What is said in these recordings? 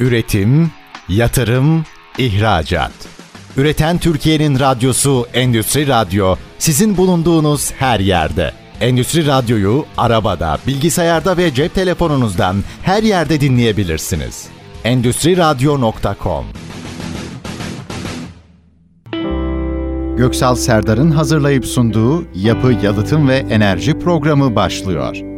Üretim, yatırım, ihracat. Üreten Türkiye'nin radyosu Endüstri Radyo sizin bulunduğunuz her yerde. Endüstri Radyo'yu arabada, bilgisayarda ve cep telefonunuzdan her yerde dinleyebilirsiniz. Endüstri Radyo.com Göksal Serdar'ın hazırlayıp sunduğu Yapı, Yalıtım ve Enerji programı başlıyor.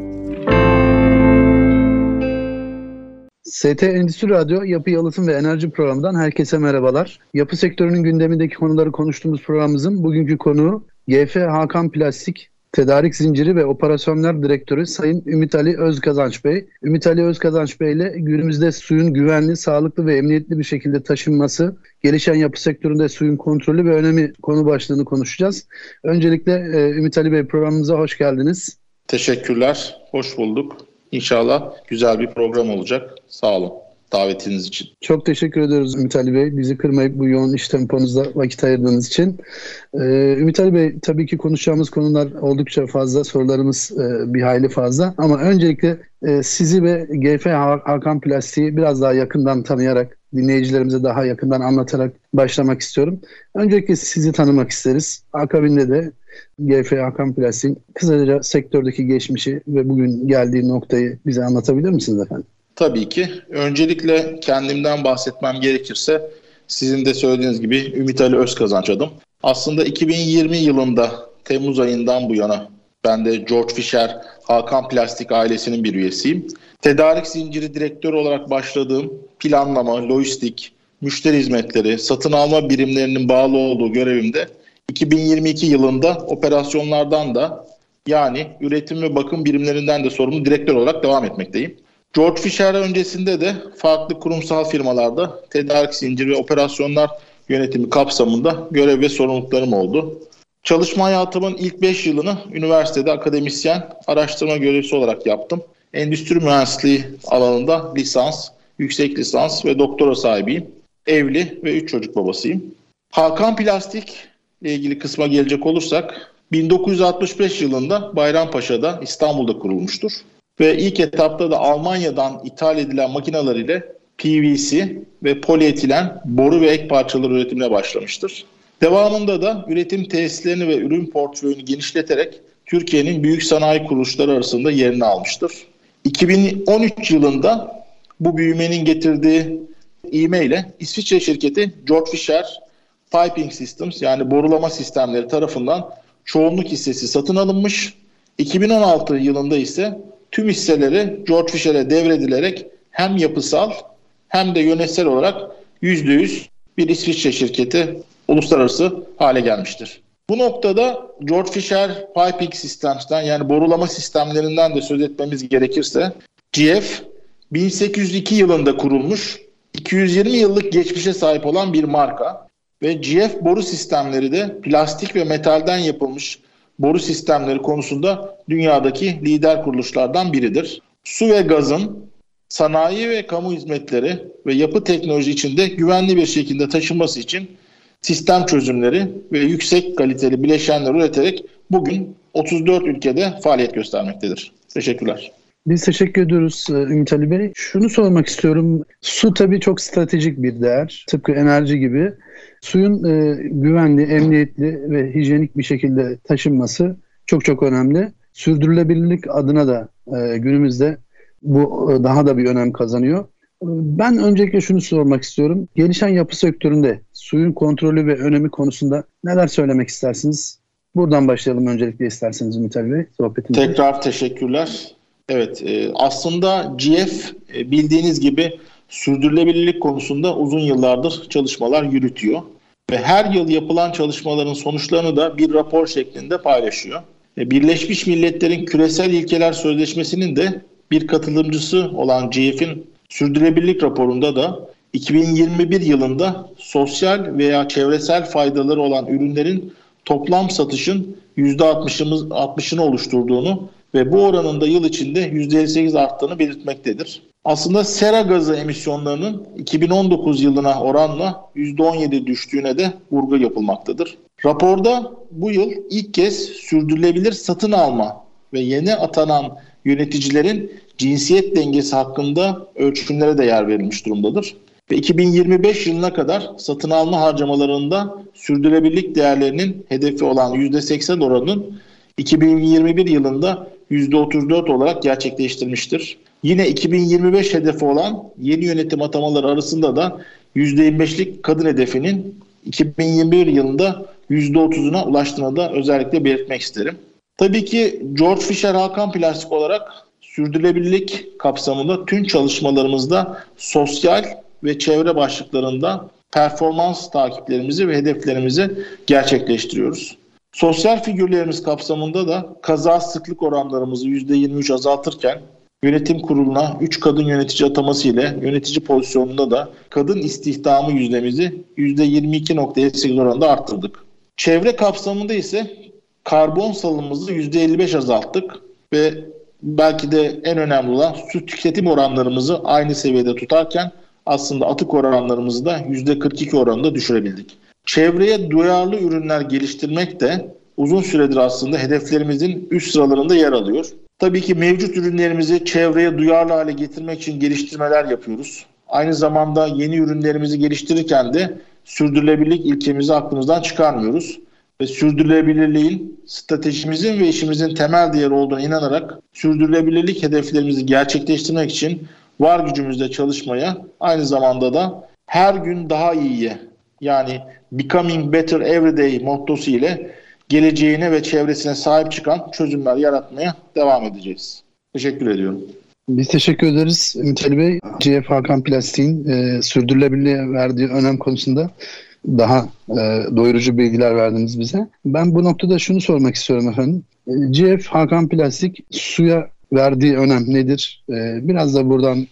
ST Endüstri Radyo Yapı Yalıtım ve Enerji programından herkese merhabalar. Yapı sektörünün gündemindeki konuları konuştuğumuz programımızın bugünkü konuğu GF Hakan Plastik Tedarik Zinciri ve Operasyonlar Direktörü Sayın Ümit Ali Özkazanç Bey. Ümit Ali Özkazanç Bey ile günümüzde suyun güvenli, sağlıklı ve emniyetli bir şekilde taşınması, gelişen yapı sektöründe suyun kontrolü ve önemi konu başlığını konuşacağız. Öncelikle e, Ümit Ali Bey programımıza hoş geldiniz. Teşekkürler, hoş bulduk. İnşallah güzel bir program olacak. Sağ olun davetiniz için. Çok teşekkür ediyoruz Ümit Ali Bey. Bizi kırmayıp bu yoğun iş temponuzda vakit ayırdığınız için. Ee, Ümit Ali Bey tabii ki konuşacağımız konular oldukça fazla. Sorularımız e, bir hayli fazla. Ama öncelikle e, sizi ve GF Hakan Plastik'i biraz daha yakından tanıyarak dinleyicilerimize daha yakından anlatarak başlamak istiyorum. Öncelikle sizi tanımak isteriz. Akabinde de GF Hakan Plastik'in kısaca sektördeki geçmişi ve bugün geldiği noktayı bize anlatabilir misiniz efendim? Tabii ki. Öncelikle kendimden bahsetmem gerekirse sizin de söylediğiniz gibi Ümit Ali Özkazanç adım. Aslında 2020 yılında Temmuz ayından bu yana ben de George Fisher Hakan Plastik ailesinin bir üyesiyim. Tedarik zinciri direktörü olarak başladığım planlama, lojistik, müşteri hizmetleri, satın alma birimlerinin bağlı olduğu görevimde 2022 yılında operasyonlardan da yani üretim ve bakım birimlerinden de sorumlu direktör olarak devam etmekteyim. George Fisher öncesinde de farklı kurumsal firmalarda tedarik zinciri ve operasyonlar yönetimi kapsamında görev ve sorumluluklarım oldu. Çalışma hayatımın ilk 5 yılını üniversitede akademisyen, araştırma görevlisi olarak yaptım. Endüstri mühendisliği alanında lisans, yüksek lisans ve doktora sahibiyim. Evli ve 3 çocuk babasıyım. Hakan Plastik ile ilgili kısma gelecek olursak 1965 yılında Bayrampaşa'da İstanbul'da kurulmuştur. Ve ilk etapta da Almanya'dan ithal edilen makineler ile PVC ve polietilen boru ve ek parçalar üretimine başlamıştır. Devamında da üretim tesislerini ve ürün portföyünü genişleterek Türkiye'nin büyük sanayi kuruluşları arasında yerini almıştır. 2013 yılında bu büyümenin getirdiği ivme ile İsviçre şirketi George Fisher Piping Systems yani borulama sistemleri tarafından çoğunluk hissesi satın alınmış. 2016 yılında ise tüm hisseleri George Fisher'e devredilerek hem yapısal hem de yönetsel olarak %100 bir İsviçre şirketi uluslararası hale gelmiştir. Bu noktada George Fisher Piping Systems'ten yani borulama sistemlerinden de söz etmemiz gerekirse GF 1802 yılında kurulmuş 220 yıllık geçmişe sahip olan bir marka ve GF boru sistemleri de plastik ve metalden yapılmış boru sistemleri konusunda dünyadaki lider kuruluşlardan biridir. Su ve gazın sanayi ve kamu hizmetleri ve yapı teknoloji içinde güvenli bir şekilde taşınması için sistem çözümleri ve yüksek kaliteli bileşenler üreterek bugün 34 ülkede faaliyet göstermektedir. Teşekkürler. Biz teşekkür ediyoruz e, Ümit Ali Bey. Şunu sormak istiyorum. Su tabii çok stratejik bir değer. Tıpkı enerji gibi. Suyun e, güvenli, emniyetli ve hijyenik bir şekilde taşınması çok çok önemli. Sürdürülebilirlik adına da e, günümüzde bu e, daha da bir önem kazanıyor. Ben öncelikle şunu sormak istiyorum. Gelişen yapı sektöründe suyun kontrolü ve önemi konusunda neler söylemek istersiniz? Buradan başlayalım öncelikle isterseniz Ümit Ali Bey sohbetimize. Tekrar teşekkürler. Evet e, aslında GF e, bildiğiniz gibi sürdürülebilirlik konusunda uzun yıllardır çalışmalar yürütüyor. Ve her yıl yapılan çalışmaların sonuçlarını da bir rapor şeklinde paylaşıyor. E, Birleşmiş Milletler'in Küresel İlkeler Sözleşmesi'nin de bir katılımcısı olan GF'in sürdürülebilirlik raporunda da 2021 yılında sosyal veya çevresel faydaları olan ürünlerin toplam satışın %60'ını oluşturduğunu ve bu oranın da yıl içinde %58 arttığını belirtmektedir. Aslında sera gazı emisyonlarının 2019 yılına oranla %17 düştüğüne de vurgu yapılmaktadır. Raporda bu yıl ilk kez sürdürülebilir satın alma ve yeni atanan yöneticilerin cinsiyet dengesi hakkında ölçümlere de yer verilmiş durumdadır. Ve 2025 yılına kadar satın alma harcamalarında sürdürülebilirlik değerlerinin hedefi olan %80 oranının 2021 yılında %34 olarak gerçekleştirmiştir. Yine 2025 hedefi olan yeni yönetim atamaları arasında da %25'lik kadın hedefinin 2021 yılında %30'una ulaştığını da özellikle belirtmek isterim. Tabii ki George Fisher Hakan Plastik olarak sürdürülebilirlik kapsamında tüm çalışmalarımızda sosyal ve çevre başlıklarında performans takiplerimizi ve hedeflerimizi gerçekleştiriyoruz. Sosyal figürlerimiz kapsamında da kaza sıklık oranlarımızı %23 azaltırken yönetim kuruluna 3 kadın yönetici ataması ile yönetici pozisyonunda da kadın istihdamı yüzdemizi %22.8 oranında arttırdık. Çevre kapsamında ise karbon salımımızı %55 azalttık ve belki de en önemli olan su tüketim oranlarımızı aynı seviyede tutarken aslında atık oranlarımızı da %42 oranında düşürebildik. Çevreye duyarlı ürünler geliştirmek de uzun süredir aslında hedeflerimizin üst sıralarında yer alıyor. Tabii ki mevcut ürünlerimizi çevreye duyarlı hale getirmek için geliştirmeler yapıyoruz. Aynı zamanda yeni ürünlerimizi geliştirirken de sürdürülebilirlik ilkemizi aklımızdan çıkarmıyoruz. Ve sürdürülebilirliğin stratejimizin ve işimizin temel değeri olduğuna inanarak sürdürülebilirlik hedeflerimizi gerçekleştirmek için var gücümüzle çalışmaya aynı zamanda da her gün daha iyiye yani Becoming Better Every Day mottosu ile geleceğine ve çevresine sahip çıkan çözümler yaratmaya devam edeceğiz. Teşekkür ediyorum. Biz teşekkür ederiz Ümit Ali Bey. CF Hakan Plastik'in e, sürdürülebilirliğe verdiği önem konusunda daha e, doyurucu bilgiler verdiniz bize. Ben bu noktada şunu sormak istiyorum efendim. E, CF Hakan Plastik suya verdiği önem nedir? E, biraz da buradan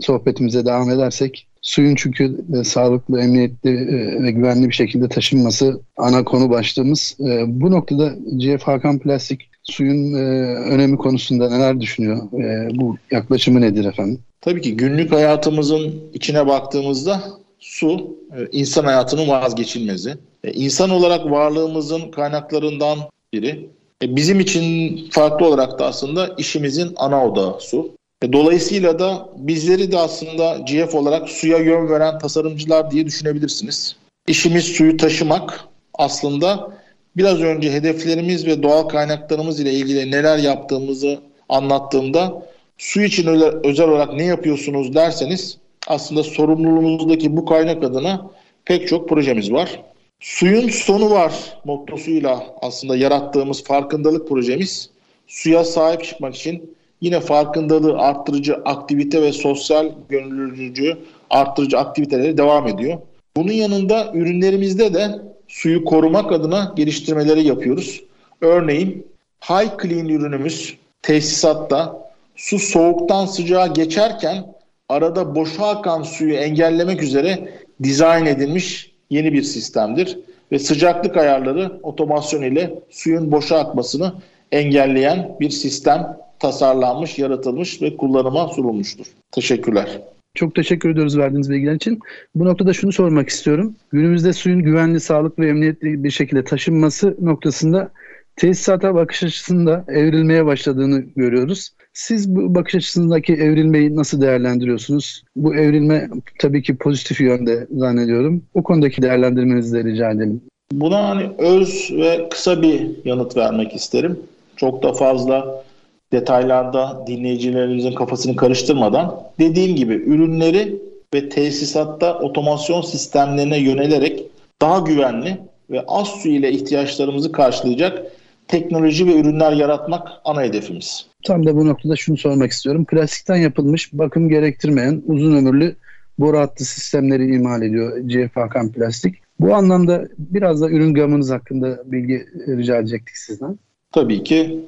sohbetimize devam edersek Suyun çünkü e, sağlıklı, emniyetli e, ve güvenli bir şekilde taşınması ana konu başlığımız. E, bu noktada CF Hakan Plastik suyun e, önemi konusunda neler düşünüyor? E, bu yaklaşımı nedir efendim? Tabii ki günlük hayatımızın içine baktığımızda su e, insan hayatının vazgeçilmezi. E, insan olarak varlığımızın kaynaklarından biri. E, bizim için farklı olarak da aslında işimizin ana odağı su. E, dolayısıyla da bizleri de aslında GF olarak suya yön veren tasarımcılar diye düşünebilirsiniz. İşimiz suyu taşımak aslında biraz önce hedeflerimiz ve doğal kaynaklarımız ile ilgili neler yaptığımızı anlattığımda su için özel olarak ne yapıyorsunuz derseniz aslında sorumluluğumuzdaki bu kaynak adına pek çok projemiz var. Suyun sonu var mottosuyla aslında yarattığımız farkındalık projemiz suya sahip çıkmak için yine farkındalığı arttırıcı aktivite ve sosyal gönüllülücü arttırıcı aktiviteleri devam ediyor. Bunun yanında ürünlerimizde de suyu korumak adına geliştirmeleri yapıyoruz. Örneğin High Clean ürünümüz tesisatta su soğuktan sıcağa geçerken arada boşa akan suyu engellemek üzere dizayn edilmiş yeni bir sistemdir ve sıcaklık ayarları otomasyon ile suyun boşa akmasını engelleyen bir sistem tasarlanmış, yaratılmış ve kullanıma sunulmuştur. Teşekkürler. Çok teşekkür ediyoruz verdiğiniz bilgiler için. Bu noktada şunu sormak istiyorum. Günümüzde suyun güvenli, sağlıklı ve emniyetli bir şekilde taşınması noktasında tesisata bakış açısında evrilmeye başladığını görüyoruz. Siz bu bakış açısındaki evrilmeyi nasıl değerlendiriyorsunuz? Bu evrilme tabii ki pozitif yönde zannediyorum. O konudaki değerlendirmenizi de rica edelim. Buna hani öz ve kısa bir yanıt vermek isterim. Çok da fazla detaylarda dinleyicilerimizin kafasını karıştırmadan dediğim gibi ürünleri ve tesisatta otomasyon sistemlerine yönelerek daha güvenli ve az su ile ihtiyaçlarımızı karşılayacak teknoloji ve ürünler yaratmak ana hedefimiz. Tam da bu noktada şunu sormak istiyorum. Plastikten yapılmış, bakım gerektirmeyen uzun ömürlü boru hattı sistemleri imal ediyor CF Hakan Plastik. Bu anlamda biraz da ürün gamınız hakkında bilgi rica edecektik sizden. Tabii ki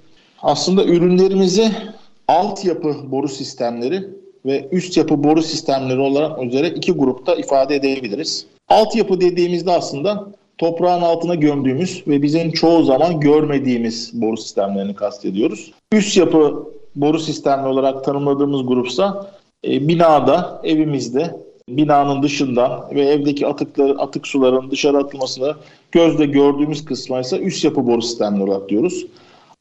aslında ürünlerimizi altyapı boru sistemleri ve üst yapı boru sistemleri olarak üzere iki grupta ifade edebiliriz. Altyapı dediğimizde aslında toprağın altına gömdüğümüz ve bizim çoğu zaman görmediğimiz boru sistemlerini kastediyoruz. Üst yapı boru sistemli olarak tanımladığımız grupsa e, binada, evimizde, binanın dışında ve evdeki atıkları, atık suların dışarı atılmasını gözle gördüğümüz kısma ise üst yapı boru sistemli olarak diyoruz.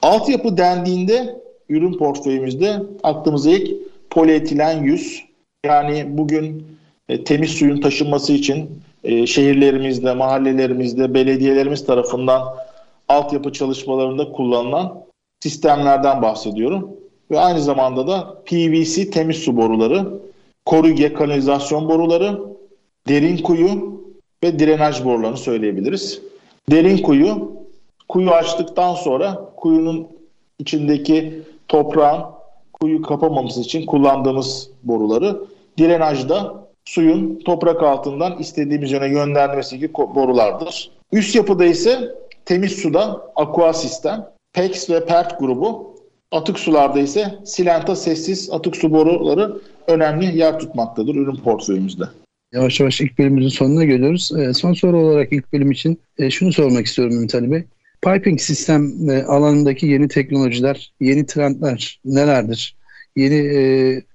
Altyapı dendiğinde ürün portföyümüzde aklımıza ilk polietilen yüz yani bugün e, temiz suyun taşınması için e, şehirlerimizde, mahallelerimizde, belediyelerimiz tarafından altyapı çalışmalarında kullanılan sistemlerden bahsediyorum. Ve aynı zamanda da PVC temiz su boruları, korüge kanalizasyon boruları, derin kuyu ve drenaj borularını söyleyebiliriz. Derin kuyu, kuyu açtıktan sonra kuyunun içindeki toprağın kuyu kapamaması için kullandığımız boruları. Drenajda suyun toprak altından istediğimiz yöne göndermesi gibi borulardır. Üst yapıda ise temiz suda aqua sistem, PEX ve PERT grubu, atık sularda ise silenta sessiz atık su boruları önemli yer tutmaktadır ürün portföyümüzde. Yavaş yavaş ilk bölümümüzün sonuna geliyoruz. E, son soru olarak ilk bölüm için e, şunu sormak istiyorum Ümit Ali Bey. Piping sistem e, alanındaki yeni teknolojiler, yeni trendler nelerdir? Yeni e,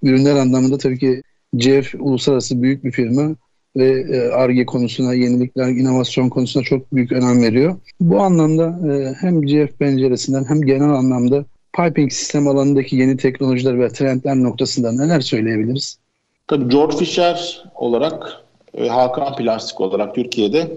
ürünler anlamında tabii ki CF uluslararası büyük bir firma ve ARGE konusuna, yenilikler, inovasyon konusuna çok büyük önem veriyor. Bu anlamda e, hem CF penceresinden hem genel anlamda piping sistem alanındaki yeni teknolojiler ve trendler noktasında neler söyleyebiliriz? Tabii George Fisher olarak ve Hakan Plastik olarak Türkiye'de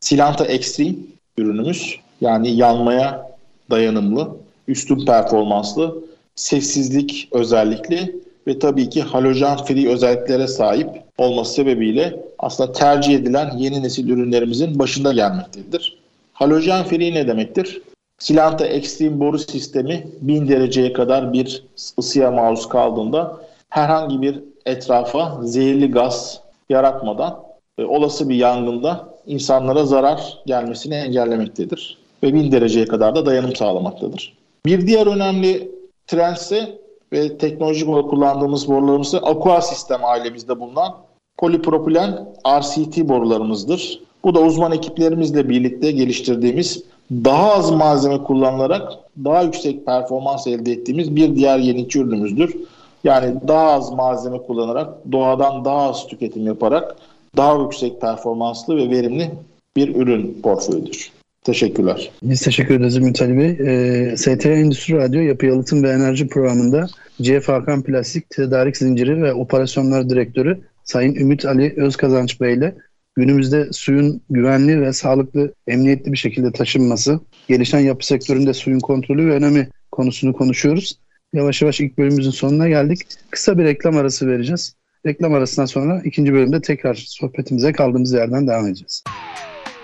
Silanta Extreme ürünümüz yani yanmaya dayanımlı, üstün performanslı, sessizlik özellikli ve tabii ki halojen free özelliklere sahip olması sebebiyle aslında tercih edilen yeni nesil ürünlerimizin başında gelmektedir. Halojen free ne demektir? Silanta Extreme boru sistemi 1000 dereceye kadar bir ısıya maruz kaldığında herhangi bir etrafa zehirli gaz yaratmadan e, olası bir yangında insanlara zarar gelmesini engellemektedir ve 1000 dereceye kadar da dayanım sağlamaktadır. Bir diğer önemli trend ise ve teknolojik olarak kullandığımız borularımız Aqua sistem ailemizde bulunan polipropilen RCT borularımızdır. Bu da uzman ekiplerimizle birlikte geliştirdiğimiz daha az malzeme kullanılarak daha yüksek performans elde ettiğimiz bir diğer yenilikçi ürünümüzdür. Yani daha az malzeme kullanarak doğadan daha az tüketim yaparak daha yüksek performanslı ve verimli bir ürün portföyüdür. Teşekkürler. Biz teşekkür ederiz Ümit Ali Bey. Ee, ST Endüstri Radyo Yapı Yalıtım ve Enerji Programı'nda CF Hakan Plastik Tedarik Zinciri ve Operasyonlar Direktörü Sayın Ümit Ali Özkazanç Bey ile günümüzde suyun güvenli ve sağlıklı, emniyetli bir şekilde taşınması, gelişen yapı sektöründe suyun kontrolü ve önemi konusunu konuşuyoruz. Yavaş yavaş ilk bölümümüzün sonuna geldik. Kısa bir reklam arası vereceğiz. Reklam arasından sonra ikinci bölümde tekrar sohbetimize kaldığımız yerden devam edeceğiz.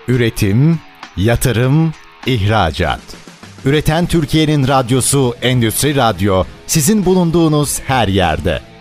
Üretim, yatırım, ihracat. Üreten Türkiye'nin radyosu Endüstri Radyo sizin bulunduğunuz her yerde.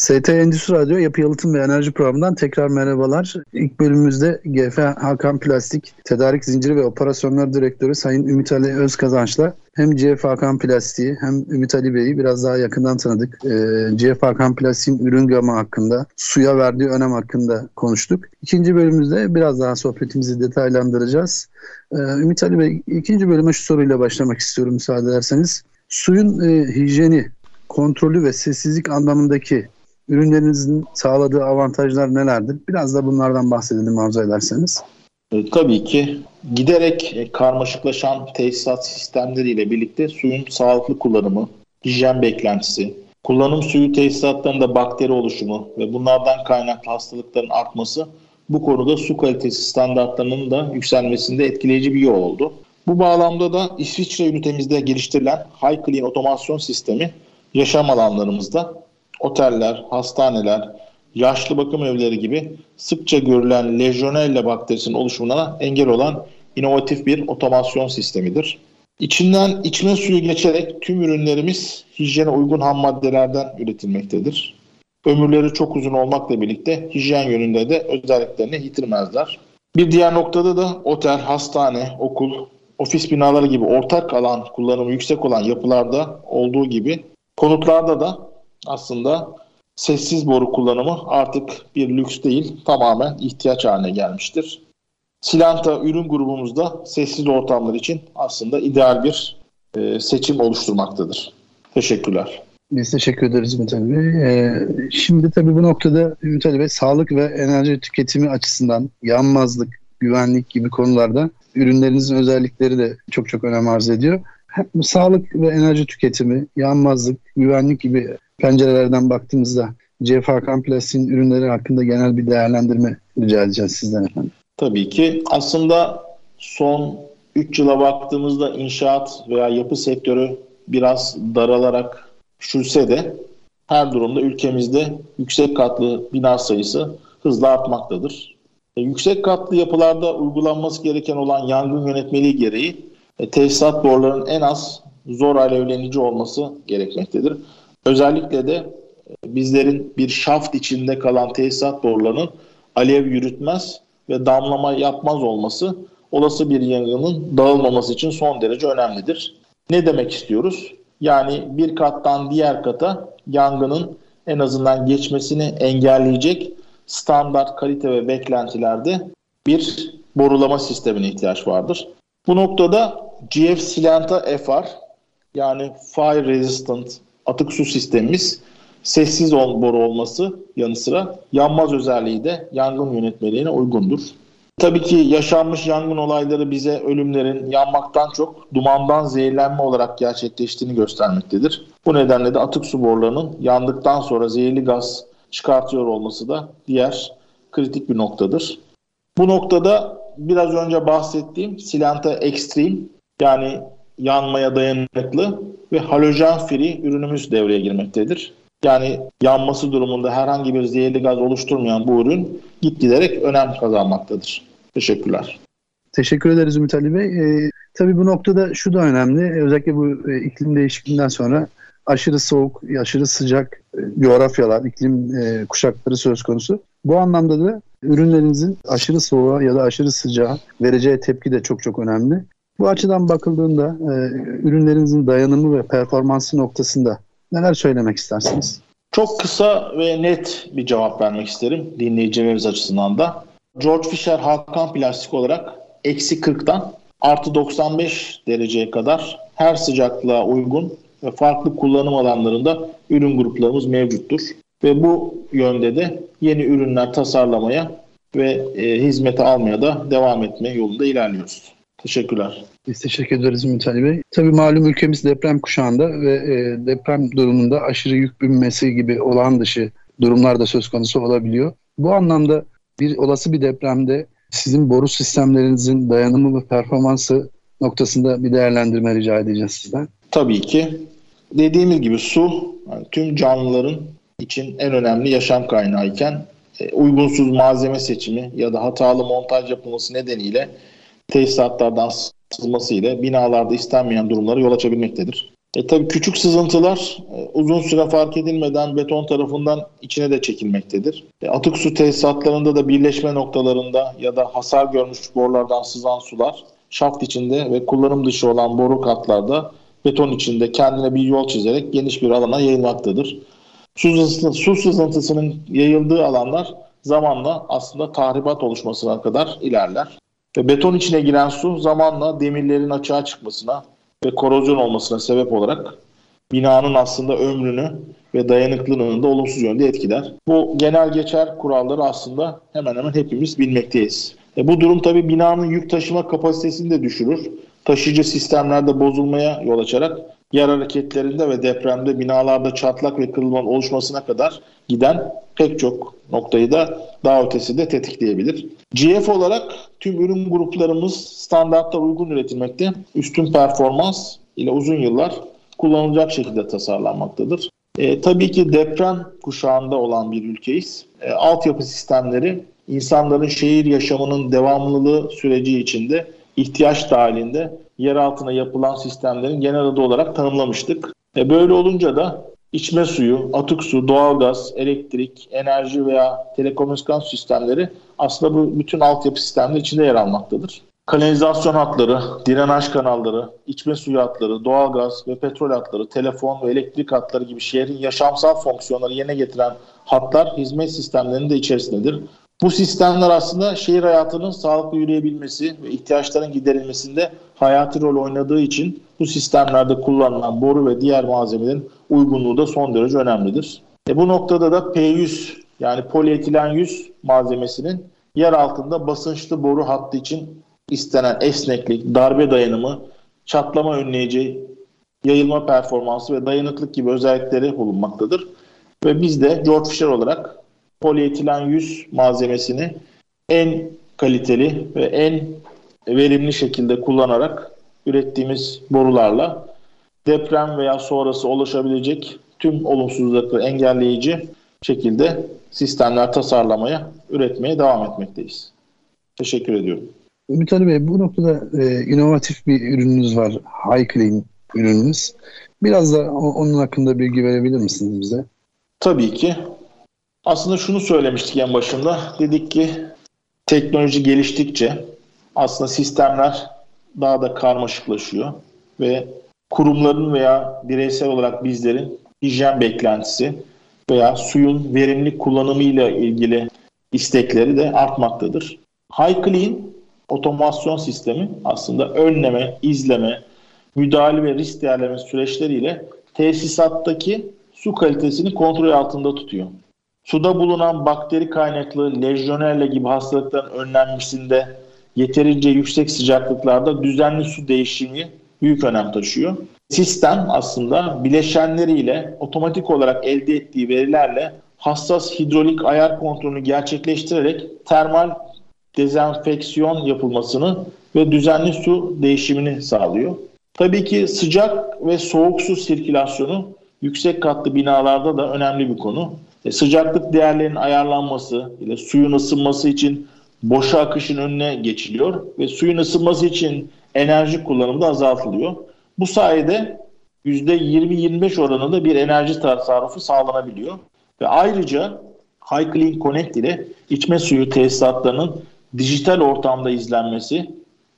ST Endüstri Radyo Yapı Yalıtım ve Enerji Programı'ndan tekrar merhabalar. İlk bölümümüzde GF Hakan Plastik Tedarik Zinciri ve Operasyonlar Direktörü Sayın Ümit Ali Özkazanç'la hem GF Hakan Plastik'i hem Ümit Ali Bey'i biraz daha yakından tanıdık. Ee, GF Hakan Plastik'in ürün gamı hakkında, suya verdiği önem hakkında konuştuk. İkinci bölümümüzde biraz daha sohbetimizi detaylandıracağız. Ee, Ümit Ali Bey, ikinci bölüme şu soruyla başlamak istiyorum müsaade ederseniz. Suyun e, hijyeni, kontrolü ve sessizlik anlamındaki ürünlerinizin sağladığı avantajlar nelerdir? Biraz da bunlardan bahsedelim arzu ederseniz. E, tabii ki giderek e, karmaşıklaşan tesisat sistemleriyle birlikte suyun sağlıklı kullanımı, hijyen beklentisi, kullanım suyu tesisatlarında bakteri oluşumu ve bunlardan kaynaklı hastalıkların artması bu konuda su kalitesi standartlarının da yükselmesinde etkileyici bir yol oldu. Bu bağlamda da İsviçre ünitemizde geliştirilen High Clean otomasyon sistemi yaşam alanlarımızda oteller, hastaneler, yaşlı bakım evleri gibi sıkça görülen Legionella bakterisinin oluşumuna engel olan inovatif bir otomasyon sistemidir. İçinden içme suyu geçerek tüm ürünlerimiz hijyene uygun ham maddelerden üretilmektedir. Ömürleri çok uzun olmakla birlikte hijyen yönünde de özelliklerini yitirmezler. Bir diğer noktada da otel, hastane, okul, ofis binaları gibi ortak alan kullanımı yüksek olan yapılarda olduğu gibi konutlarda da aslında sessiz boru kullanımı artık bir lüks değil, tamamen ihtiyaç haline gelmiştir. Silanta ürün grubumuzda sessiz ortamlar için aslında ideal bir e, seçim oluşturmaktadır. Teşekkürler. Biz teşekkür ederiz Ümit Bey. Ee, şimdi tabii bu noktada Ümit Bey sağlık ve enerji tüketimi açısından yanmazlık, güvenlik gibi konularda ürünlerinizin özellikleri de çok çok önem arz ediyor. Hem sağlık ve enerji tüketimi, yanmazlık, güvenlik gibi pencerelerden baktığımızda CF Hakan Plastik'in ürünleri hakkında genel bir değerlendirme rica edeceğiz sizden efendim. Tabii ki. Aslında son 3 yıla baktığımızda inşaat veya yapı sektörü biraz daralarak küçülse de her durumda ülkemizde yüksek katlı bina sayısı hızla artmaktadır. E, yüksek katlı yapılarda uygulanması gereken olan yangın yönetmeliği gereği e, tesisat borularının en az zor alevlenici olması gerekmektedir. Özellikle de e, bizlerin bir şaft içinde kalan tesisat borularının alev yürütmez ve damlama yapmaz olması olası bir yangının dağılmaması için son derece önemlidir. Ne demek istiyoruz? Yani bir kattan diğer kata yangının en azından geçmesini engelleyecek standart kalite ve beklentilerde bir borulama sistemine ihtiyaç vardır. Bu noktada GF Silenta FR yani Fire Resistant atık su sistemimiz sessiz boru olması yanı sıra yanmaz özelliği de yangın yönetmeliğine uygundur. Tabii ki yaşanmış yangın olayları bize ölümlerin yanmaktan çok dumandan zehirlenme olarak gerçekleştiğini göstermektedir. Bu nedenle de atık su borularının yandıktan sonra zehirli gaz çıkartıyor olması da diğer kritik bir noktadır. Bu noktada biraz önce bahsettiğim Silanta Extreme yani yanmaya dayanıklı ve halojen free ürünümüz devreye girmektedir. Yani yanması durumunda herhangi bir zehirli gaz oluşturmayan bu ürün gitgiderek önem kazanmaktadır. Teşekkürler. Teşekkür ederiz Ümit Ali Bey. Ee, tabii bu noktada şu da önemli. Özellikle bu e, iklim değişikliğinden sonra aşırı soğuk, aşırı sıcak e, coğrafyalar, iklim e, kuşakları söz konusu. Bu anlamda da ürünlerinizin aşırı soğuğa ya da aşırı sıcağa vereceği tepki de çok çok önemli. Bu açıdan bakıldığında e, ürünlerinizin dayanımı ve performansı noktasında neler söylemek istersiniz? Çok kısa ve net bir cevap vermek isterim dinleyicilerimiz açısından da. George Fisher Hakan plastik olarak eksi 40'tan artı 95 dereceye kadar her sıcaklığa uygun ve farklı kullanım alanlarında ürün gruplarımız mevcuttur. Ve bu yönde de yeni ürünler tasarlamaya ve e, hizmete almaya da devam etme yolunda ilerliyoruz. Teşekkürler. Biz teşekkür ederiz Ümit Bey. Tabii malum ülkemiz deprem kuşağında ve e, deprem durumunda aşırı yük binmesi gibi olağan dışı durumlar da söz konusu olabiliyor. Bu anlamda bir olası bir depremde sizin boru sistemlerinizin dayanımı ve performansı noktasında bir değerlendirme rica edeceğiz sizden. Tabii ki. Dediğimiz gibi su yani tüm canlıların için en önemli yaşam kaynağı iken e, uygunsuz malzeme seçimi ya da hatalı montaj yapılması nedeniyle tesisatlardan sızması ile binalarda istenmeyen durumlara yol açabilmektedir. E tabi küçük sızıntılar e, uzun süre fark edilmeden beton tarafından içine de çekilmektedir. E, atık su tesisatlarında da birleşme noktalarında ya da hasar görmüş borulardan sızan sular şaft içinde ve kullanım dışı olan boru katlarda beton içinde kendine bir yol çizerek geniş bir alana yayılmaktadır. Su, sızıntı, su sızıntısının yayıldığı alanlar zamanla aslında tahribat oluşmasına kadar ilerler. Ve beton içine giren su zamanla demirlerin açığa çıkmasına ve korozyon olmasına sebep olarak binanın aslında ömrünü ve dayanıklılığını da olumsuz yönde etkiler. Bu genel geçer kuralları aslında hemen hemen hepimiz bilmekteyiz. E bu durum tabii binanın yük taşıma kapasitesini de düşürür. Taşıyıcı sistemlerde bozulmaya yol açarak yer hareketlerinde ve depremde binalarda çatlak ve kırılmanın oluşmasına kadar giden pek çok noktayı da daha ötesi de tetikleyebilir. GF olarak tüm ürün gruplarımız standartlar uygun üretilmekte. Üstün performans ile uzun yıllar kullanılacak şekilde tasarlanmaktadır. E, tabii ki deprem kuşağında olan bir ülkeyiz. E, altyapı sistemleri insanların şehir yaşamının devamlılığı süreci içinde ihtiyaç dahilinde yer altına yapılan sistemlerin genel adı olarak tanımlamıştık. E, böyle olunca da içme suyu, atık su, doğalgaz, elektrik, enerji veya telekomünikasyon sistemleri aslında bu bütün altyapı sistemleri içinde yer almaktadır. Kanalizasyon hatları, direnaj kanalları, içme suyu hatları, doğalgaz ve petrol hatları, telefon ve elektrik hatları gibi şehrin yaşamsal fonksiyonları yerine getiren hatlar hizmet sistemlerinin de içerisindedir. Bu sistemler aslında şehir hayatının sağlıklı yürüyebilmesi ve ihtiyaçların giderilmesinde hayati rol oynadığı için bu sistemlerde kullanılan boru ve diğer malzemelerin uygunluğu da son derece önemlidir. E bu noktada da P100 yani polietilen 100 malzemesinin yer altında basınçlı boru hattı için istenen esneklik, darbe dayanımı, çatlama önleyici, yayılma performansı ve dayanıklık gibi özellikleri bulunmaktadır. Ve biz de George Fisher olarak polietilen 100 malzemesini en kaliteli ve en verimli şekilde kullanarak ürettiğimiz borularla deprem veya sonrası ulaşabilecek tüm olumsuzlukları engelleyici şekilde sistemler tasarlamaya, üretmeye devam etmekteyiz. Teşekkür ediyorum. Ümit Ali Bey bu noktada e, inovatif bir ürününüz var. High Clean ürününüz. Biraz da onun hakkında bilgi verebilir misiniz bize? Tabii ki. Aslında şunu söylemiştik en başında. Dedik ki teknoloji geliştikçe aslında sistemler daha da karmaşıklaşıyor ve kurumların veya bireysel olarak bizlerin hijyen beklentisi veya suyun verimli kullanımıyla ilgili istekleri de artmaktadır. High Clean otomasyon sistemi aslında önleme, izleme, müdahale ve risk değerleme süreçleriyle tesisattaki su kalitesini kontrol altında tutuyor. Suda bulunan bakteri kaynaklı lejyonella gibi hastalıkların önlenmesinde yeterince yüksek sıcaklıklarda düzenli su değişimi büyük önem taşıyor. Sistem aslında bileşenleriyle otomatik olarak elde ettiği verilerle hassas hidrolik ayar kontrolünü gerçekleştirerek termal dezenfeksiyon yapılmasını ve düzenli su değişimini sağlıyor. Tabii ki sıcak ve soğuk su sirkülasyonu yüksek katlı binalarda da önemli bir konu. E, sıcaklık değerlerinin ayarlanması ile suyun ısınması için boşa akışın önüne geçiliyor ve suyun ısınması için enerji kullanımı da azaltılıyor. Bu sayede %20-25 oranında bir enerji tasarrufu sağlanabiliyor. Ve ayrıca High Clean Connect ile içme suyu tesisatlarının dijital ortamda izlenmesi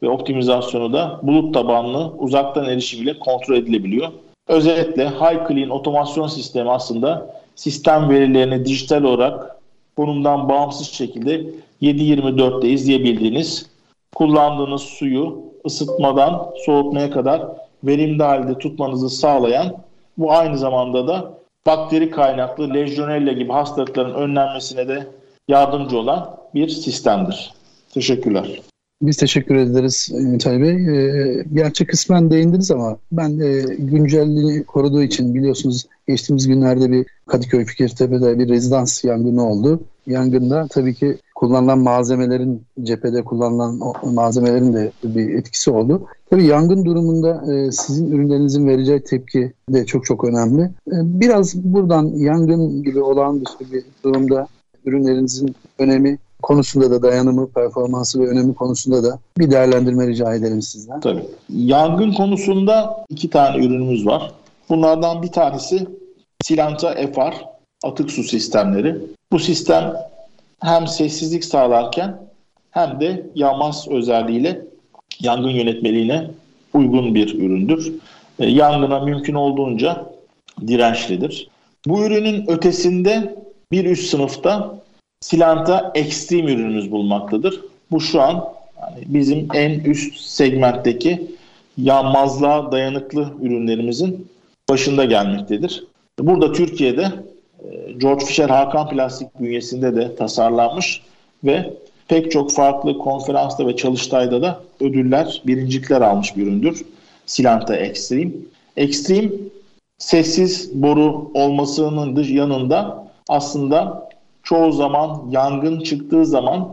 ve optimizasyonu da bulut tabanlı uzaktan erişim ile kontrol edilebiliyor. Özellikle High Clean otomasyon sistemi aslında sistem verilerini dijital olarak konumdan bağımsız şekilde 7-24'te izleyebildiğiniz, kullandığınız suyu ısıtmadan soğutmaya kadar verimli halde tutmanızı sağlayan bu aynı zamanda da bakteri kaynaklı lejyonella gibi hastalıkların önlenmesine de yardımcı olan bir sistemdir. Teşekkürler. Biz teşekkür ederiz Ümit Ali Bey. E, gerçi kısmen değindiniz ama ben e, güncelliğini koruduğu için biliyorsunuz geçtiğimiz günlerde bir Kadıköy Fikirtepe'de bir rezidans yangını oldu. Yangında tabii ki kullanılan malzemelerin cephede kullanılan malzemelerin de bir etkisi oldu. Tabii yangın durumunda e, sizin ürünlerinizin vereceği tepki de çok çok önemli. E, biraz buradan yangın gibi olan bir durumda ürünlerinizin önemi konusunda da dayanımı, performansı ve önemi konusunda da bir değerlendirme rica edelim sizden. Tabii. Yangın konusunda iki tane ürünümüz var. Bunlardan bir tanesi Silanta FR atık su sistemleri. Bu sistem hem sessizlik sağlarken hem de yanmaz özelliğiyle yangın yönetmeliğine uygun bir üründür. E, yangına mümkün olduğunca dirençlidir. Bu ürünün ötesinde bir üst sınıfta Silanta Extreme ürünümüz bulmaktadır. Bu şu an bizim en üst segmentteki yanmazlığa dayanıklı ürünlerimizin başında gelmektedir. Burada Türkiye'de e, George Fisher Hakan Plastik bünyesinde de tasarlanmış ve pek çok farklı konferansta ve çalıştayda da ödüller, birincilikler almış bir üründür. Silanta Extreme. Extreme sessiz boru olmasının yanında aslında çoğu zaman yangın çıktığı zaman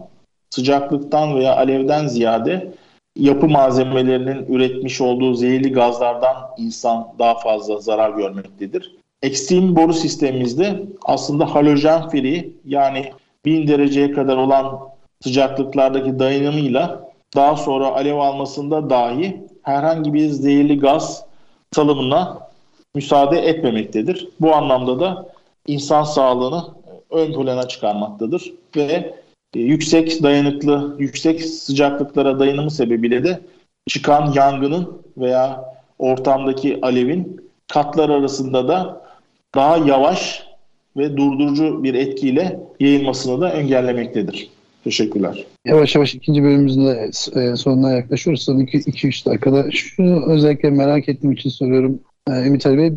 sıcaklıktan veya alevden ziyade yapı malzemelerinin üretmiş olduğu zehirli gazlardan insan daha fazla zarar görmektedir. Ekstrem boru sistemimizde aslında halojen free yani 1000 dereceye kadar olan sıcaklıklardaki dayanımıyla daha sonra alev almasında dahi herhangi bir zehirli gaz salımına müsaade etmemektedir. Bu anlamda da insan sağlığını ön plana çıkarmaktadır ve e, yüksek dayanıklı, yüksek sıcaklıklara dayanımı sebebiyle de çıkan yangının veya ortamdaki alevin katlar arasında da daha yavaş ve durdurucu bir etkiyle yayılmasını da engellemektedir. Teşekkürler. Yavaş yavaş ikinci bölümümüzün de e, sonuna yaklaşıyoruz. Son 2-3 dakikada şunu özellikle merak ettiğim için soruyorum. E, Ümit Ali Bey,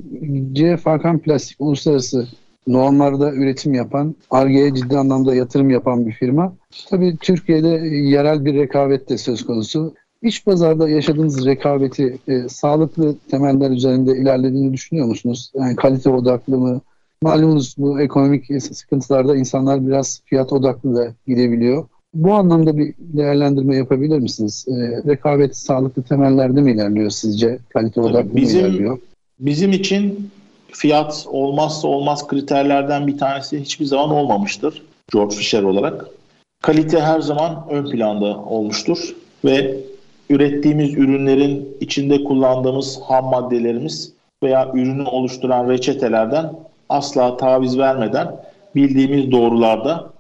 CF Plastik uluslararası normlarda üretim yapan, ARGE'ye ciddi anlamda yatırım yapan bir firma. Tabii Türkiye'de yerel bir rekabet de söz konusu. İç pazarda yaşadığınız rekabeti e, sağlıklı temeller üzerinde ilerlediğini düşünüyor musunuz? Yani kalite odaklı mı? Malumunuz bu ekonomik sıkıntılarda insanlar biraz fiyat odaklı da gidebiliyor. Bu anlamda bir değerlendirme yapabilir misiniz? E, rekabet sağlıklı temellerde mi ilerliyor sizce? Kalite odaklı bizim, mı ilerliyor? Bizim için fiyat olmazsa olmaz kriterlerden bir tanesi hiçbir zaman olmamıştır George Fisher olarak. Kalite her zaman ön planda olmuştur ve ürettiğimiz ürünlerin içinde kullandığımız ham maddelerimiz veya ürünü oluşturan reçetelerden asla taviz vermeden bildiğimiz doğrularda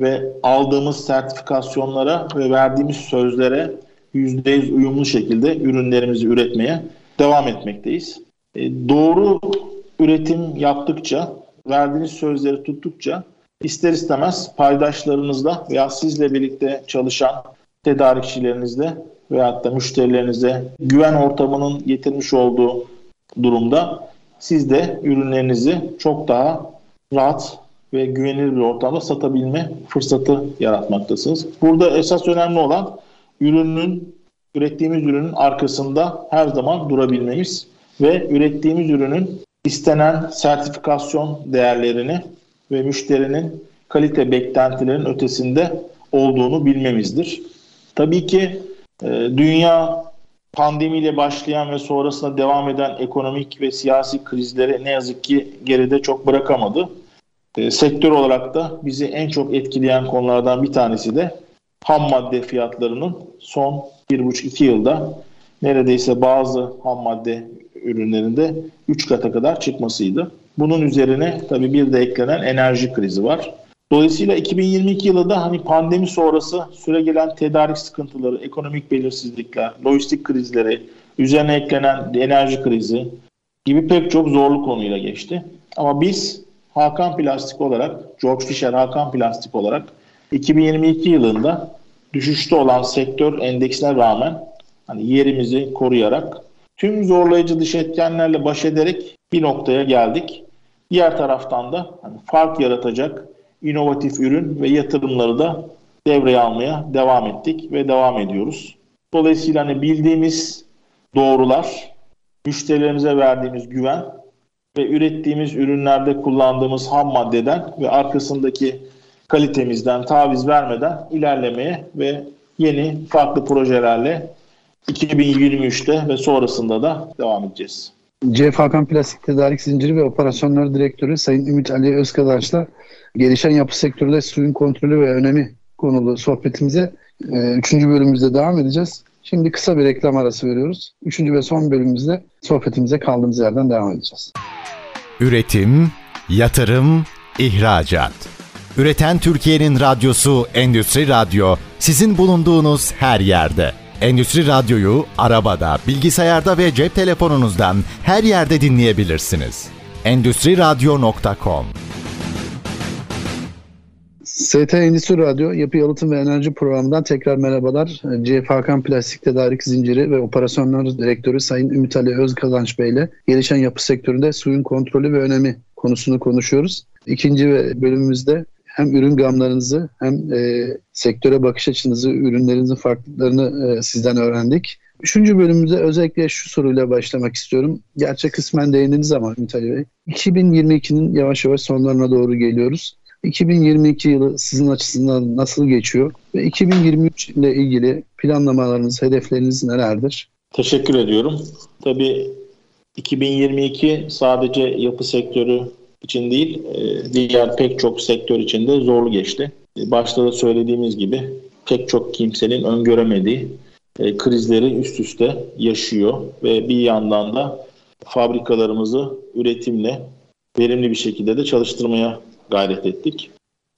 ve aldığımız sertifikasyonlara ve verdiğimiz sözlere %100 uyumlu şekilde ürünlerimizi üretmeye devam etmekteyiz. E, doğru üretim yaptıkça, verdiğiniz sözleri tuttukça ister istemez paydaşlarınızla veya sizle birlikte çalışan tedarikçilerinizle veyahut da müşterilerinize güven ortamının getirmiş olduğu durumda siz de ürünlerinizi çok daha rahat ve güvenilir bir ortamda satabilme fırsatı yaratmaktasınız. Burada esas önemli olan ürünün, ürettiğimiz ürünün arkasında her zaman durabilmemiz ve ürettiğimiz ürünün istenen sertifikasyon değerlerini ve müşterinin kalite beklentilerinin ötesinde olduğunu bilmemizdir. Tabii ki e, dünya pandemiyle başlayan ve sonrasında devam eden ekonomik ve siyasi krizleri ne yazık ki geride çok bırakamadı. E, sektör olarak da bizi en çok etkileyen konulardan bir tanesi de ham madde fiyatlarının son 1,5-2 yılda neredeyse bazı ham madde ürünlerinde 3 kata kadar çıkmasıydı. Bunun üzerine tabii bir de eklenen enerji krizi var. Dolayısıyla 2022 yılı da hani pandemi sonrası süre gelen tedarik sıkıntıları, ekonomik belirsizlikler, lojistik krizleri, üzerine eklenen enerji krizi gibi pek çok zorlu konuyla geçti. Ama biz Hakan Plastik olarak, George Fisher Hakan Plastik olarak 2022 yılında düşüşte olan sektör endeksine rağmen hani yerimizi koruyarak tüm zorlayıcı dış etkenlerle baş ederek bir noktaya geldik. Diğer taraftan da hani fark yaratacak inovatif ürün ve yatırımları da devreye almaya devam ettik ve devam ediyoruz. Dolayısıyla hani bildiğimiz doğrular, müşterilerimize verdiğimiz güven ve ürettiğimiz ürünlerde kullandığımız ham maddeden ve arkasındaki kalitemizden taviz vermeden ilerlemeye ve yeni farklı projelerle 2023'te ve sonrasında da devam edeceğiz. CF Hakan Plastik Tedarik Zinciri ve Operasyonları Direktörü Sayın Ümit Ali Özkadaş'la gelişen yapı sektöründe suyun kontrolü ve önemi konulu sohbetimize 3. E, bölümümüzde devam edeceğiz. Şimdi kısa bir reklam arası veriyoruz. Üçüncü ve son bölümümüzde sohbetimize kaldığımız yerden devam edeceğiz. Üretim, yatırım, ihracat. Üreten Türkiye'nin radyosu Endüstri Radyo sizin bulunduğunuz her yerde. Endüstri Radyo'yu arabada, bilgisayarda ve cep telefonunuzdan her yerde dinleyebilirsiniz. Endüstri Radyo.com ST Endüstri Radyo Yapı Yalıtım ve Enerji Programı'ndan tekrar merhabalar. CF Hakan Plastik Tedarik Zinciri ve Operasyonlar Direktörü Sayın Ümit Ali Özkazanç Bey ile gelişen yapı sektöründe suyun kontrolü ve önemi konusunu konuşuyoruz. İkinci bölümümüzde hem ürün gamlarınızı hem e, sektöre bakış açınızı, ürünlerinizin farklılıklarını e, sizden öğrendik. Üçüncü bölümümüzde özellikle şu soruyla başlamak istiyorum. Gerçi kısmen değindiniz ama Ümit Ali Bey. 2022'nin yavaş yavaş sonlarına doğru geliyoruz. 2022 yılı sizin açısından nasıl geçiyor? Ve 2023 ile ilgili planlamalarınız, hedefleriniz nelerdir? Teşekkür ediyorum. Tabii 2022 sadece yapı sektörü için değil, e, diğer pek çok sektör için de zorlu geçti. E, başta da söylediğimiz gibi pek çok kimsenin öngöremediği e, krizleri üst üste yaşıyor ve bir yandan da fabrikalarımızı üretimle verimli bir şekilde de çalıştırmaya gayret ettik.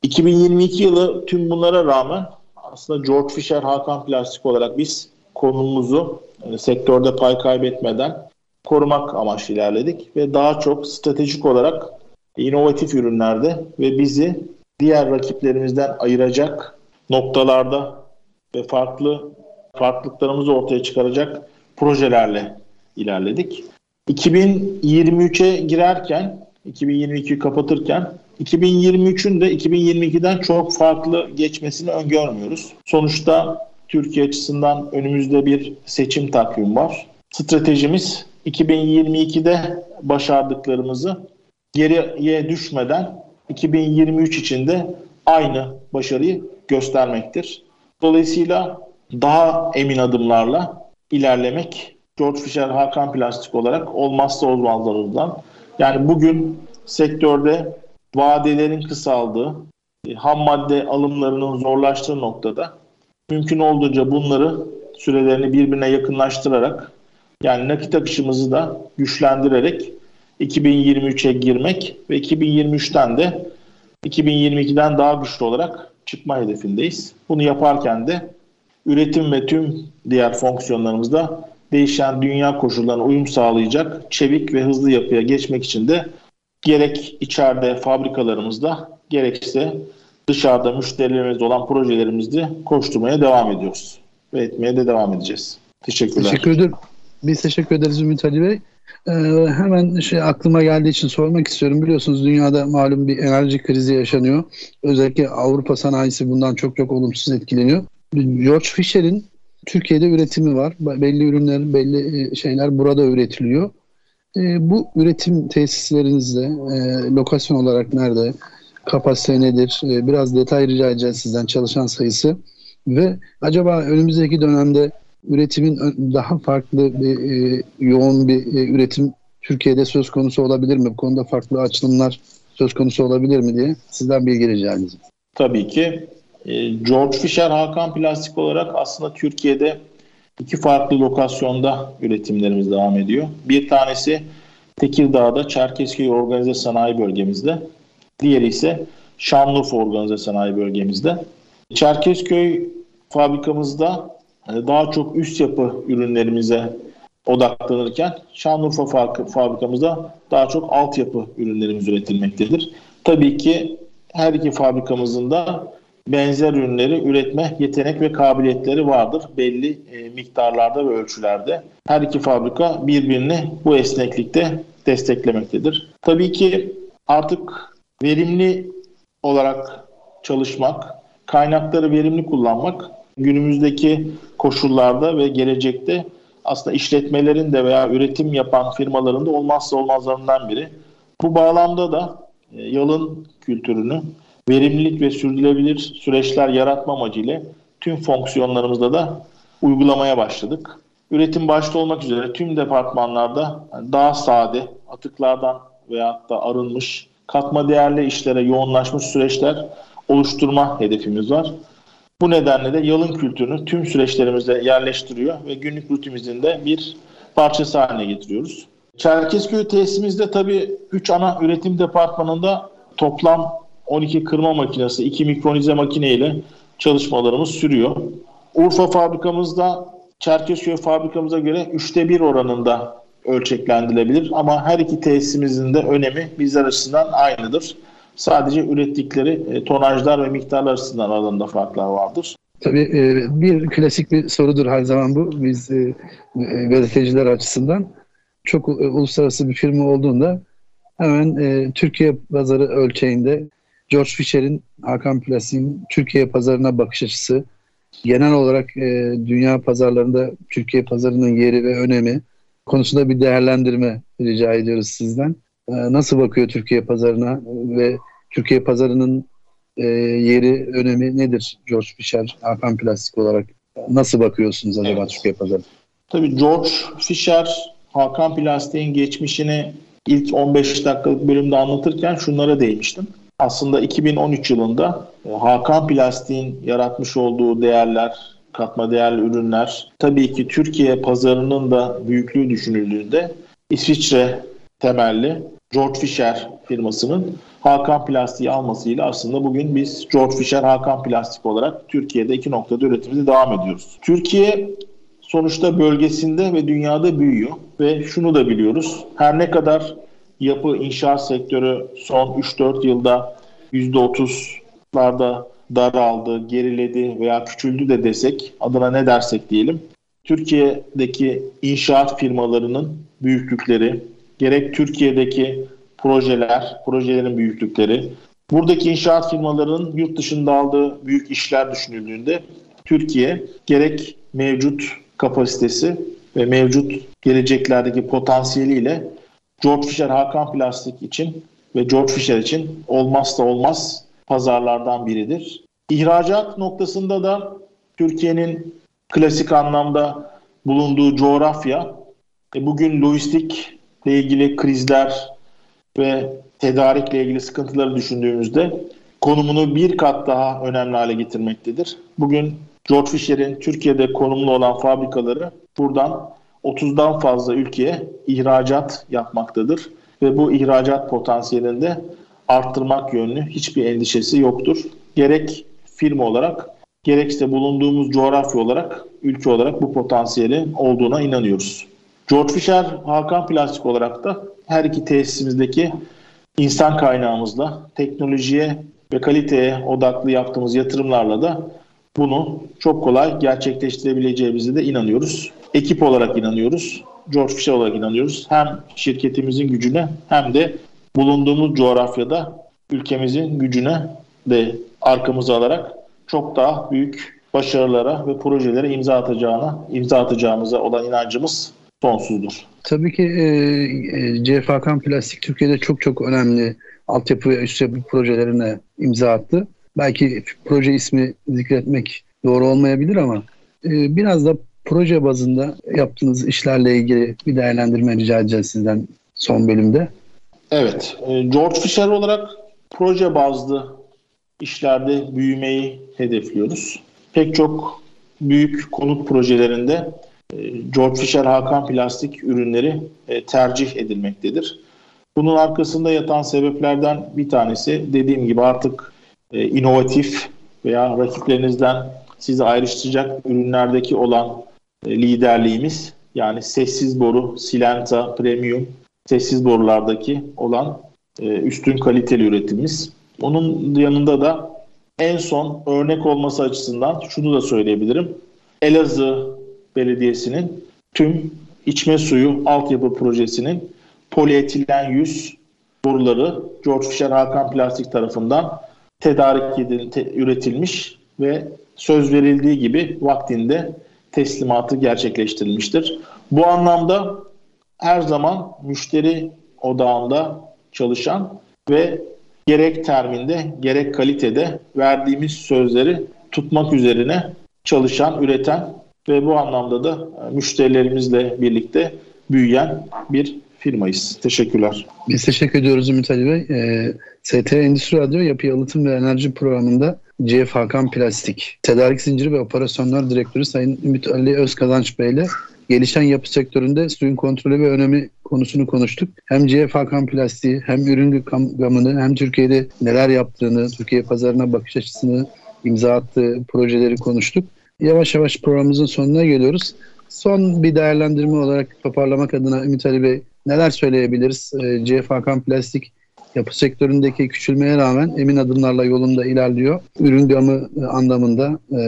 2022 yılı tüm bunlara rağmen aslında George Fisher Hakan Plastik olarak biz konumumuzu e, sektörde pay kaybetmeden korumak amaçlı ilerledik ve daha çok stratejik olarak inovatif ürünlerde ve bizi diğer rakiplerimizden ayıracak noktalarda ve farklı farklılıklarımızı ortaya çıkaracak projelerle ilerledik. 2023'e girerken, 2022'yi kapatırken 2023'ün de 2022'den çok farklı geçmesini öngörmüyoruz. Sonuçta Türkiye açısından önümüzde bir seçim takvimi var. Stratejimiz 2022'de başardıklarımızı geriye düşmeden 2023 içinde aynı başarıyı göstermektir. Dolayısıyla daha emin adımlarla ilerlemek George Fisher Hakan Plastik olarak olmazsa olmazlarımızdan. Yani bugün sektörde vadelerin kısaldığı, e, ham madde alımlarının zorlaştığı noktada mümkün olduğunca bunları sürelerini birbirine yakınlaştırarak yani nakit akışımızı da güçlendirerek 2023'e girmek ve 2023'ten de 2022'den daha güçlü olarak çıkma hedefindeyiz. Bunu yaparken de üretim ve tüm diğer fonksiyonlarımızda değişen dünya koşullarına uyum sağlayacak çevik ve hızlı yapıya geçmek için de gerek içeride fabrikalarımızda gerekse dışarıda müşterilerimiz olan projelerimizde koşturmaya devam ediyoruz. Ve etmeye de devam edeceğiz. Teşekkürler. Teşekkür ederim. Biz teşekkür ederiz Ümit Ali Bey. Ee, hemen şey aklıma geldiği için sormak istiyorum. Biliyorsunuz dünyada malum bir enerji krizi yaşanıyor. Özellikle Avrupa sanayisi bundan çok çok olumsuz etkileniyor. George Fisher'in Türkiye'de üretimi var. Belli ürünler, belli e, şeyler burada üretiliyor. E, bu üretim tesislerinizde e, lokasyon olarak nerede? Kapasite nedir? Biraz detay rica edeceğiz sizden çalışan sayısı. Ve acaba önümüzdeki dönemde üretimin daha farklı bir e, yoğun bir e, üretim Türkiye'de söz konusu olabilir mi? Bu konuda farklı açılımlar söz konusu olabilir mi diye sizden bilgi rica edeceğim. Tabii ki. E, George Fisher Hakan Plastik olarak aslında Türkiye'de iki farklı lokasyonda üretimlerimiz devam ediyor. Bir tanesi Tekirdağ'da Çerkezköy Organize Sanayi Bölgemizde. Diğeri ise Şanlıurfa Organize Sanayi Bölgemizde. Çerkezköy fabrikamızda hani daha çok üst yapı ürünlerimize odaklanırken Şanlıurfa fabrikamızda daha çok altyapı ürünlerimiz üretilmektedir. Tabii ki her iki fabrikamızın da benzer ürünleri üretme yetenek ve kabiliyetleri vardır belli e, miktarlarda ve ölçülerde. Her iki fabrika birbirini bu esneklikte desteklemektedir. Tabii ki artık verimli olarak çalışmak, kaynakları verimli kullanmak günümüzdeki koşullarda ve gelecekte aslında işletmelerin de veya üretim yapan firmaların da olmazsa olmazlarından biri. Bu bağlamda da e, yalın kültürünü verimlilik ve sürdürülebilir süreçler yaratma amacıyla tüm fonksiyonlarımızda da uygulamaya başladık. Üretim başta olmak üzere tüm departmanlarda daha sade, atıklardan veyahut da arınmış, katma değerli işlere yoğunlaşmış süreçler oluşturma hedefimiz var. Bu nedenle de yalın kültürünü tüm süreçlerimizde yerleştiriyor ve günlük rutinimizin de bir parçası haline getiriyoruz. Çerkezköy tesisimizde tabii 3 ana üretim departmanında toplam 12 kırma makinesi, 2 mikronize makine ile çalışmalarımız sürüyor. Urfa fabrikamızda Çerkezköy fabrikamıza göre 3'te 1 oranında ölçeklendirilebilir ama her iki tesisimizin de önemi bizler açısından aynıdır. Sadece ürettikleri e, tonajlar ve miktarlar açısından aralarında farklar vardır. Tabii e, bir klasik bir sorudur her zaman bu. Biz e, gazeteciler açısından çok uluslararası bir firma olduğunda hemen Türkiye pazarı ölçeğinde George Fisher'in Hakan Plastik'in Türkiye pazarına bakış açısı, genel olarak dünya pazarlarında Türkiye pazarının yeri ve önemi konusunda bir değerlendirme rica ediyoruz sizden. Ee, nasıl bakıyor Türkiye pazarına ve Türkiye pazarının e, yeri, önemi nedir George Fisher, Hakan Plastik olarak? Nasıl bakıyorsunuz acaba evet. Türkiye pazarına? Tabii George Fisher, Hakan Plastik'in geçmişini ilk 15 dakikalık bölümde anlatırken şunlara değmiştim. Aslında 2013 yılında e, Hakan Plastik'in yaratmış olduğu değerler, katma değerli ürünler, tabii ki Türkiye pazarının da büyüklüğü düşünüldüğünde İsviçre temelli George Fisher firmasının Hakan Plastik'i almasıyla aslında bugün biz George Fisher Hakan Plastik olarak Türkiye'de iki noktada üretimimizi devam ediyoruz. Türkiye sonuçta bölgesinde ve dünyada büyüyor ve şunu da biliyoruz. Her ne kadar yapı inşaat sektörü son 3-4 yılda %30'larda daraldı, geriledi veya küçüldü de desek, adına ne dersek diyelim. Türkiye'deki inşaat firmalarının büyüklükleri, gerek Türkiye'deki projeler, projelerin büyüklükleri, buradaki inşaat firmalarının yurt dışında aldığı büyük işler düşünüldüğünde Türkiye gerek mevcut kapasitesi ve mevcut geleceklerdeki potansiyeliyle George Fisher Hakan Plastik için ve George Fisher için olmazsa olmaz pazarlardan biridir. İhracat noktasında da Türkiye'nin klasik anlamda bulunduğu coğrafya e, bugün lojistikle ilgili krizler ve tedarikle ilgili sıkıntıları düşündüğümüzde konumunu bir kat daha önemli hale getirmektedir. Bugün George Fisher'in Türkiye'de konumlu olan fabrikaları buradan 30'dan fazla ülkeye ihracat yapmaktadır ve bu ihracat potansiyelinde arttırmak yönlü hiçbir endişesi yoktur. Gerek firma olarak gerekse bulunduğumuz coğrafya olarak, ülke olarak bu potansiyelin olduğuna inanıyoruz. George Fisher Hakan Plastik olarak da her iki tesisimizdeki insan kaynağımızla, teknolojiye ve kaliteye odaklı yaptığımız yatırımlarla da bunu çok kolay gerçekleştirebileceğimize de inanıyoruz. Ekip olarak inanıyoruz. George Fisher olarak inanıyoruz. Hem şirketimizin gücüne hem de bulunduğumuz coğrafyada ülkemizin gücüne de arkamıza alarak çok daha büyük başarılara ve projelere imza atacağına, imza atacağımıza olan inancımız sonsuzdur. Tabii ki e, e, CFAKan Plastik Türkiye'de çok çok önemli altyapı ve üst yapı projelerine imza attı. Belki proje ismi zikretmek doğru olmayabilir ama e, biraz da proje bazında yaptığınız işlerle ilgili bir değerlendirme rica edeceğiz sizden son bölümde. Evet, e, George Fisher olarak proje bazlı işlerde büyümeyi hedefliyoruz. Pek çok büyük konut projelerinde George Fisher Hakan plastik ürünleri e, tercih edilmektedir. Bunun arkasında yatan sebeplerden bir tanesi dediğim gibi artık inovatif veya rakiplerinizden sizi ayrıştıracak ürünlerdeki olan liderliğimiz yani sessiz boru, silenta, premium sessiz borulardaki olan üstün kaliteli üretimimiz. Onun yanında da en son örnek olması açısından şunu da söyleyebilirim. Elazığ Belediyesi'nin tüm içme suyu altyapı projesinin polietilen yüz boruları George Fisher Hakan Plastik tarafından tedarik edil, te, üretilmiş ve söz verildiği gibi vaktinde teslimatı gerçekleştirilmiştir. Bu anlamda her zaman müşteri odağında çalışan ve gerek terminde gerek kalitede verdiğimiz sözleri tutmak üzerine çalışan, üreten ve bu anlamda da müşterilerimizle birlikte büyüyen bir firmayız. Teşekkürler. Biz teşekkür ediyoruz Ümit Ali Bey. E, ST Endüstri Radyo Yapı Yalıtım ve Enerji Programı'nda CF Hakan Plastik, Tedarik Zinciri ve Operasyonlar Direktörü Sayın Ümit Ali Özkazanç Bey ile gelişen yapı sektöründe suyun kontrolü ve önemi konusunu konuştuk. Hem CF Hakan Plastiği hem ürün gamını hem Türkiye'de neler yaptığını, Türkiye pazarına bakış açısını imza attığı projeleri konuştuk. Yavaş yavaş programımızın sonuna geliyoruz. Son bir değerlendirme olarak toparlamak adına Ümit Ali Bey neler söyleyebiliriz? E, CF Hakan Plastik yapı sektöründeki küçülmeye rağmen emin adımlarla yolunda ilerliyor. Ürün gamı anlamında, e,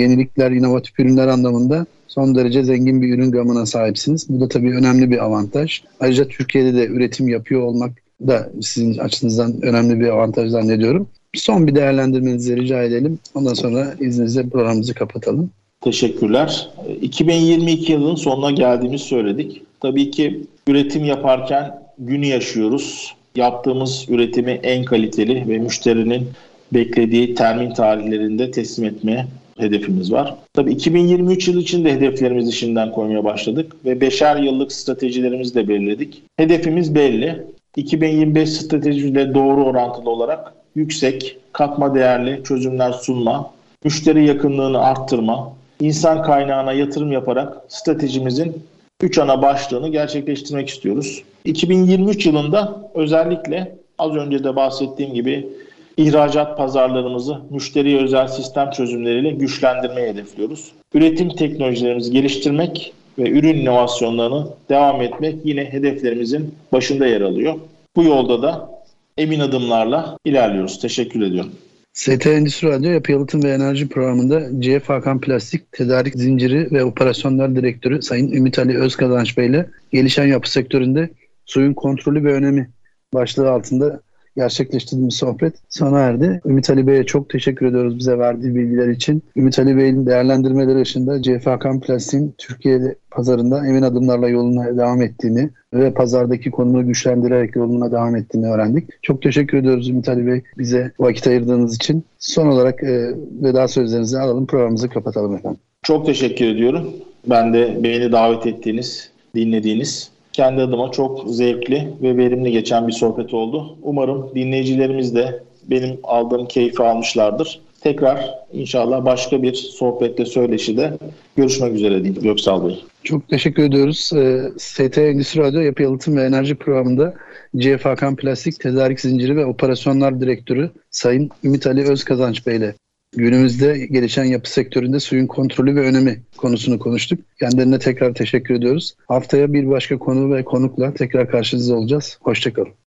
yenilikler, inovatif ürünler anlamında son derece zengin bir ürün gamına sahipsiniz. Bu da tabii önemli bir avantaj. Ayrıca Türkiye'de de üretim yapıyor olmak da sizin açınızdan önemli bir avantaj zannediyorum. Son bir değerlendirmenizi rica edelim. Ondan sonra izninizle programımızı kapatalım. Teşekkürler. 2022 yılının sonuna geldiğimizi söyledik. Tabii ki üretim yaparken günü yaşıyoruz. Yaptığımız üretimi en kaliteli ve müşterinin beklediği termin tarihlerinde teslim etmeye hedefimiz var. Tabii 2023 yılı için de hedeflerimizi şimdiden koymaya başladık ve beşer yıllık stratejilerimizi de belirledik. Hedefimiz belli. 2025 stratejiyle doğru orantılı olarak yüksek, katma değerli çözümler sunma, müşteri yakınlığını arttırma, insan kaynağına yatırım yaparak stratejimizin 3 ana başlığını gerçekleştirmek istiyoruz. 2023 yılında özellikle az önce de bahsettiğim gibi ihracat pazarlarımızı müşteriye özel sistem çözümleriyle güçlendirmeyi hedefliyoruz. Üretim teknolojilerimizi geliştirmek ve ürün inovasyonlarını devam etmek yine hedeflerimizin başında yer alıyor. Bu yolda da emin adımlarla ilerliyoruz. Teşekkür ediyorum. ST Endüstri Radyo Yapı Yalıtım ve Enerji Programı'nda CF Hakan Plastik Tedarik Zinciri ve Operasyonlar Direktörü Sayın Ümit Ali Özkazanç Bey ile gelişen yapı sektöründe suyun kontrolü ve önemi başlığı altında gerçekleştirdiğimiz sohbet sona erdi. Ümit Ali Bey'e çok teşekkür ediyoruz bize verdiği bilgiler için. Ümit Ali Bey'in değerlendirmeleri ışığında CFK Plastik'in Türkiye pazarında emin adımlarla yoluna devam ettiğini ve pazardaki konumunu güçlendirerek yoluna devam ettiğini öğrendik. Çok teşekkür ediyoruz Ümit Ali Bey bize vakit ayırdığınız için. Son olarak e, veda sözlerinizi alalım programımızı kapatalım efendim. Çok teşekkür ediyorum. Ben de beni davet ettiğiniz, dinlediğiniz kendi adıma çok zevkli ve verimli geçen bir sohbet oldu. Umarım dinleyicilerimiz de benim aldığım keyfi almışlardır. Tekrar inşallah başka bir sohbette söyleşide görüşmek üzere diyeyim Göksal Bey. Çok teşekkür ediyoruz. Ee, ST Endüstri Radyo Yapı Yalıtım ve Enerji Programı'nda CF Hakan Plastik Tedarik Zinciri ve Operasyonlar Direktörü Sayın Ümit Ali Özkazanç Bey ile günümüzde gelişen yapı sektöründe suyun kontrolü ve önemi konusunu konuştuk. Kendilerine tekrar teşekkür ediyoruz. Haftaya bir başka konu ve konukla tekrar karşınızda olacağız. Hoşçakalın.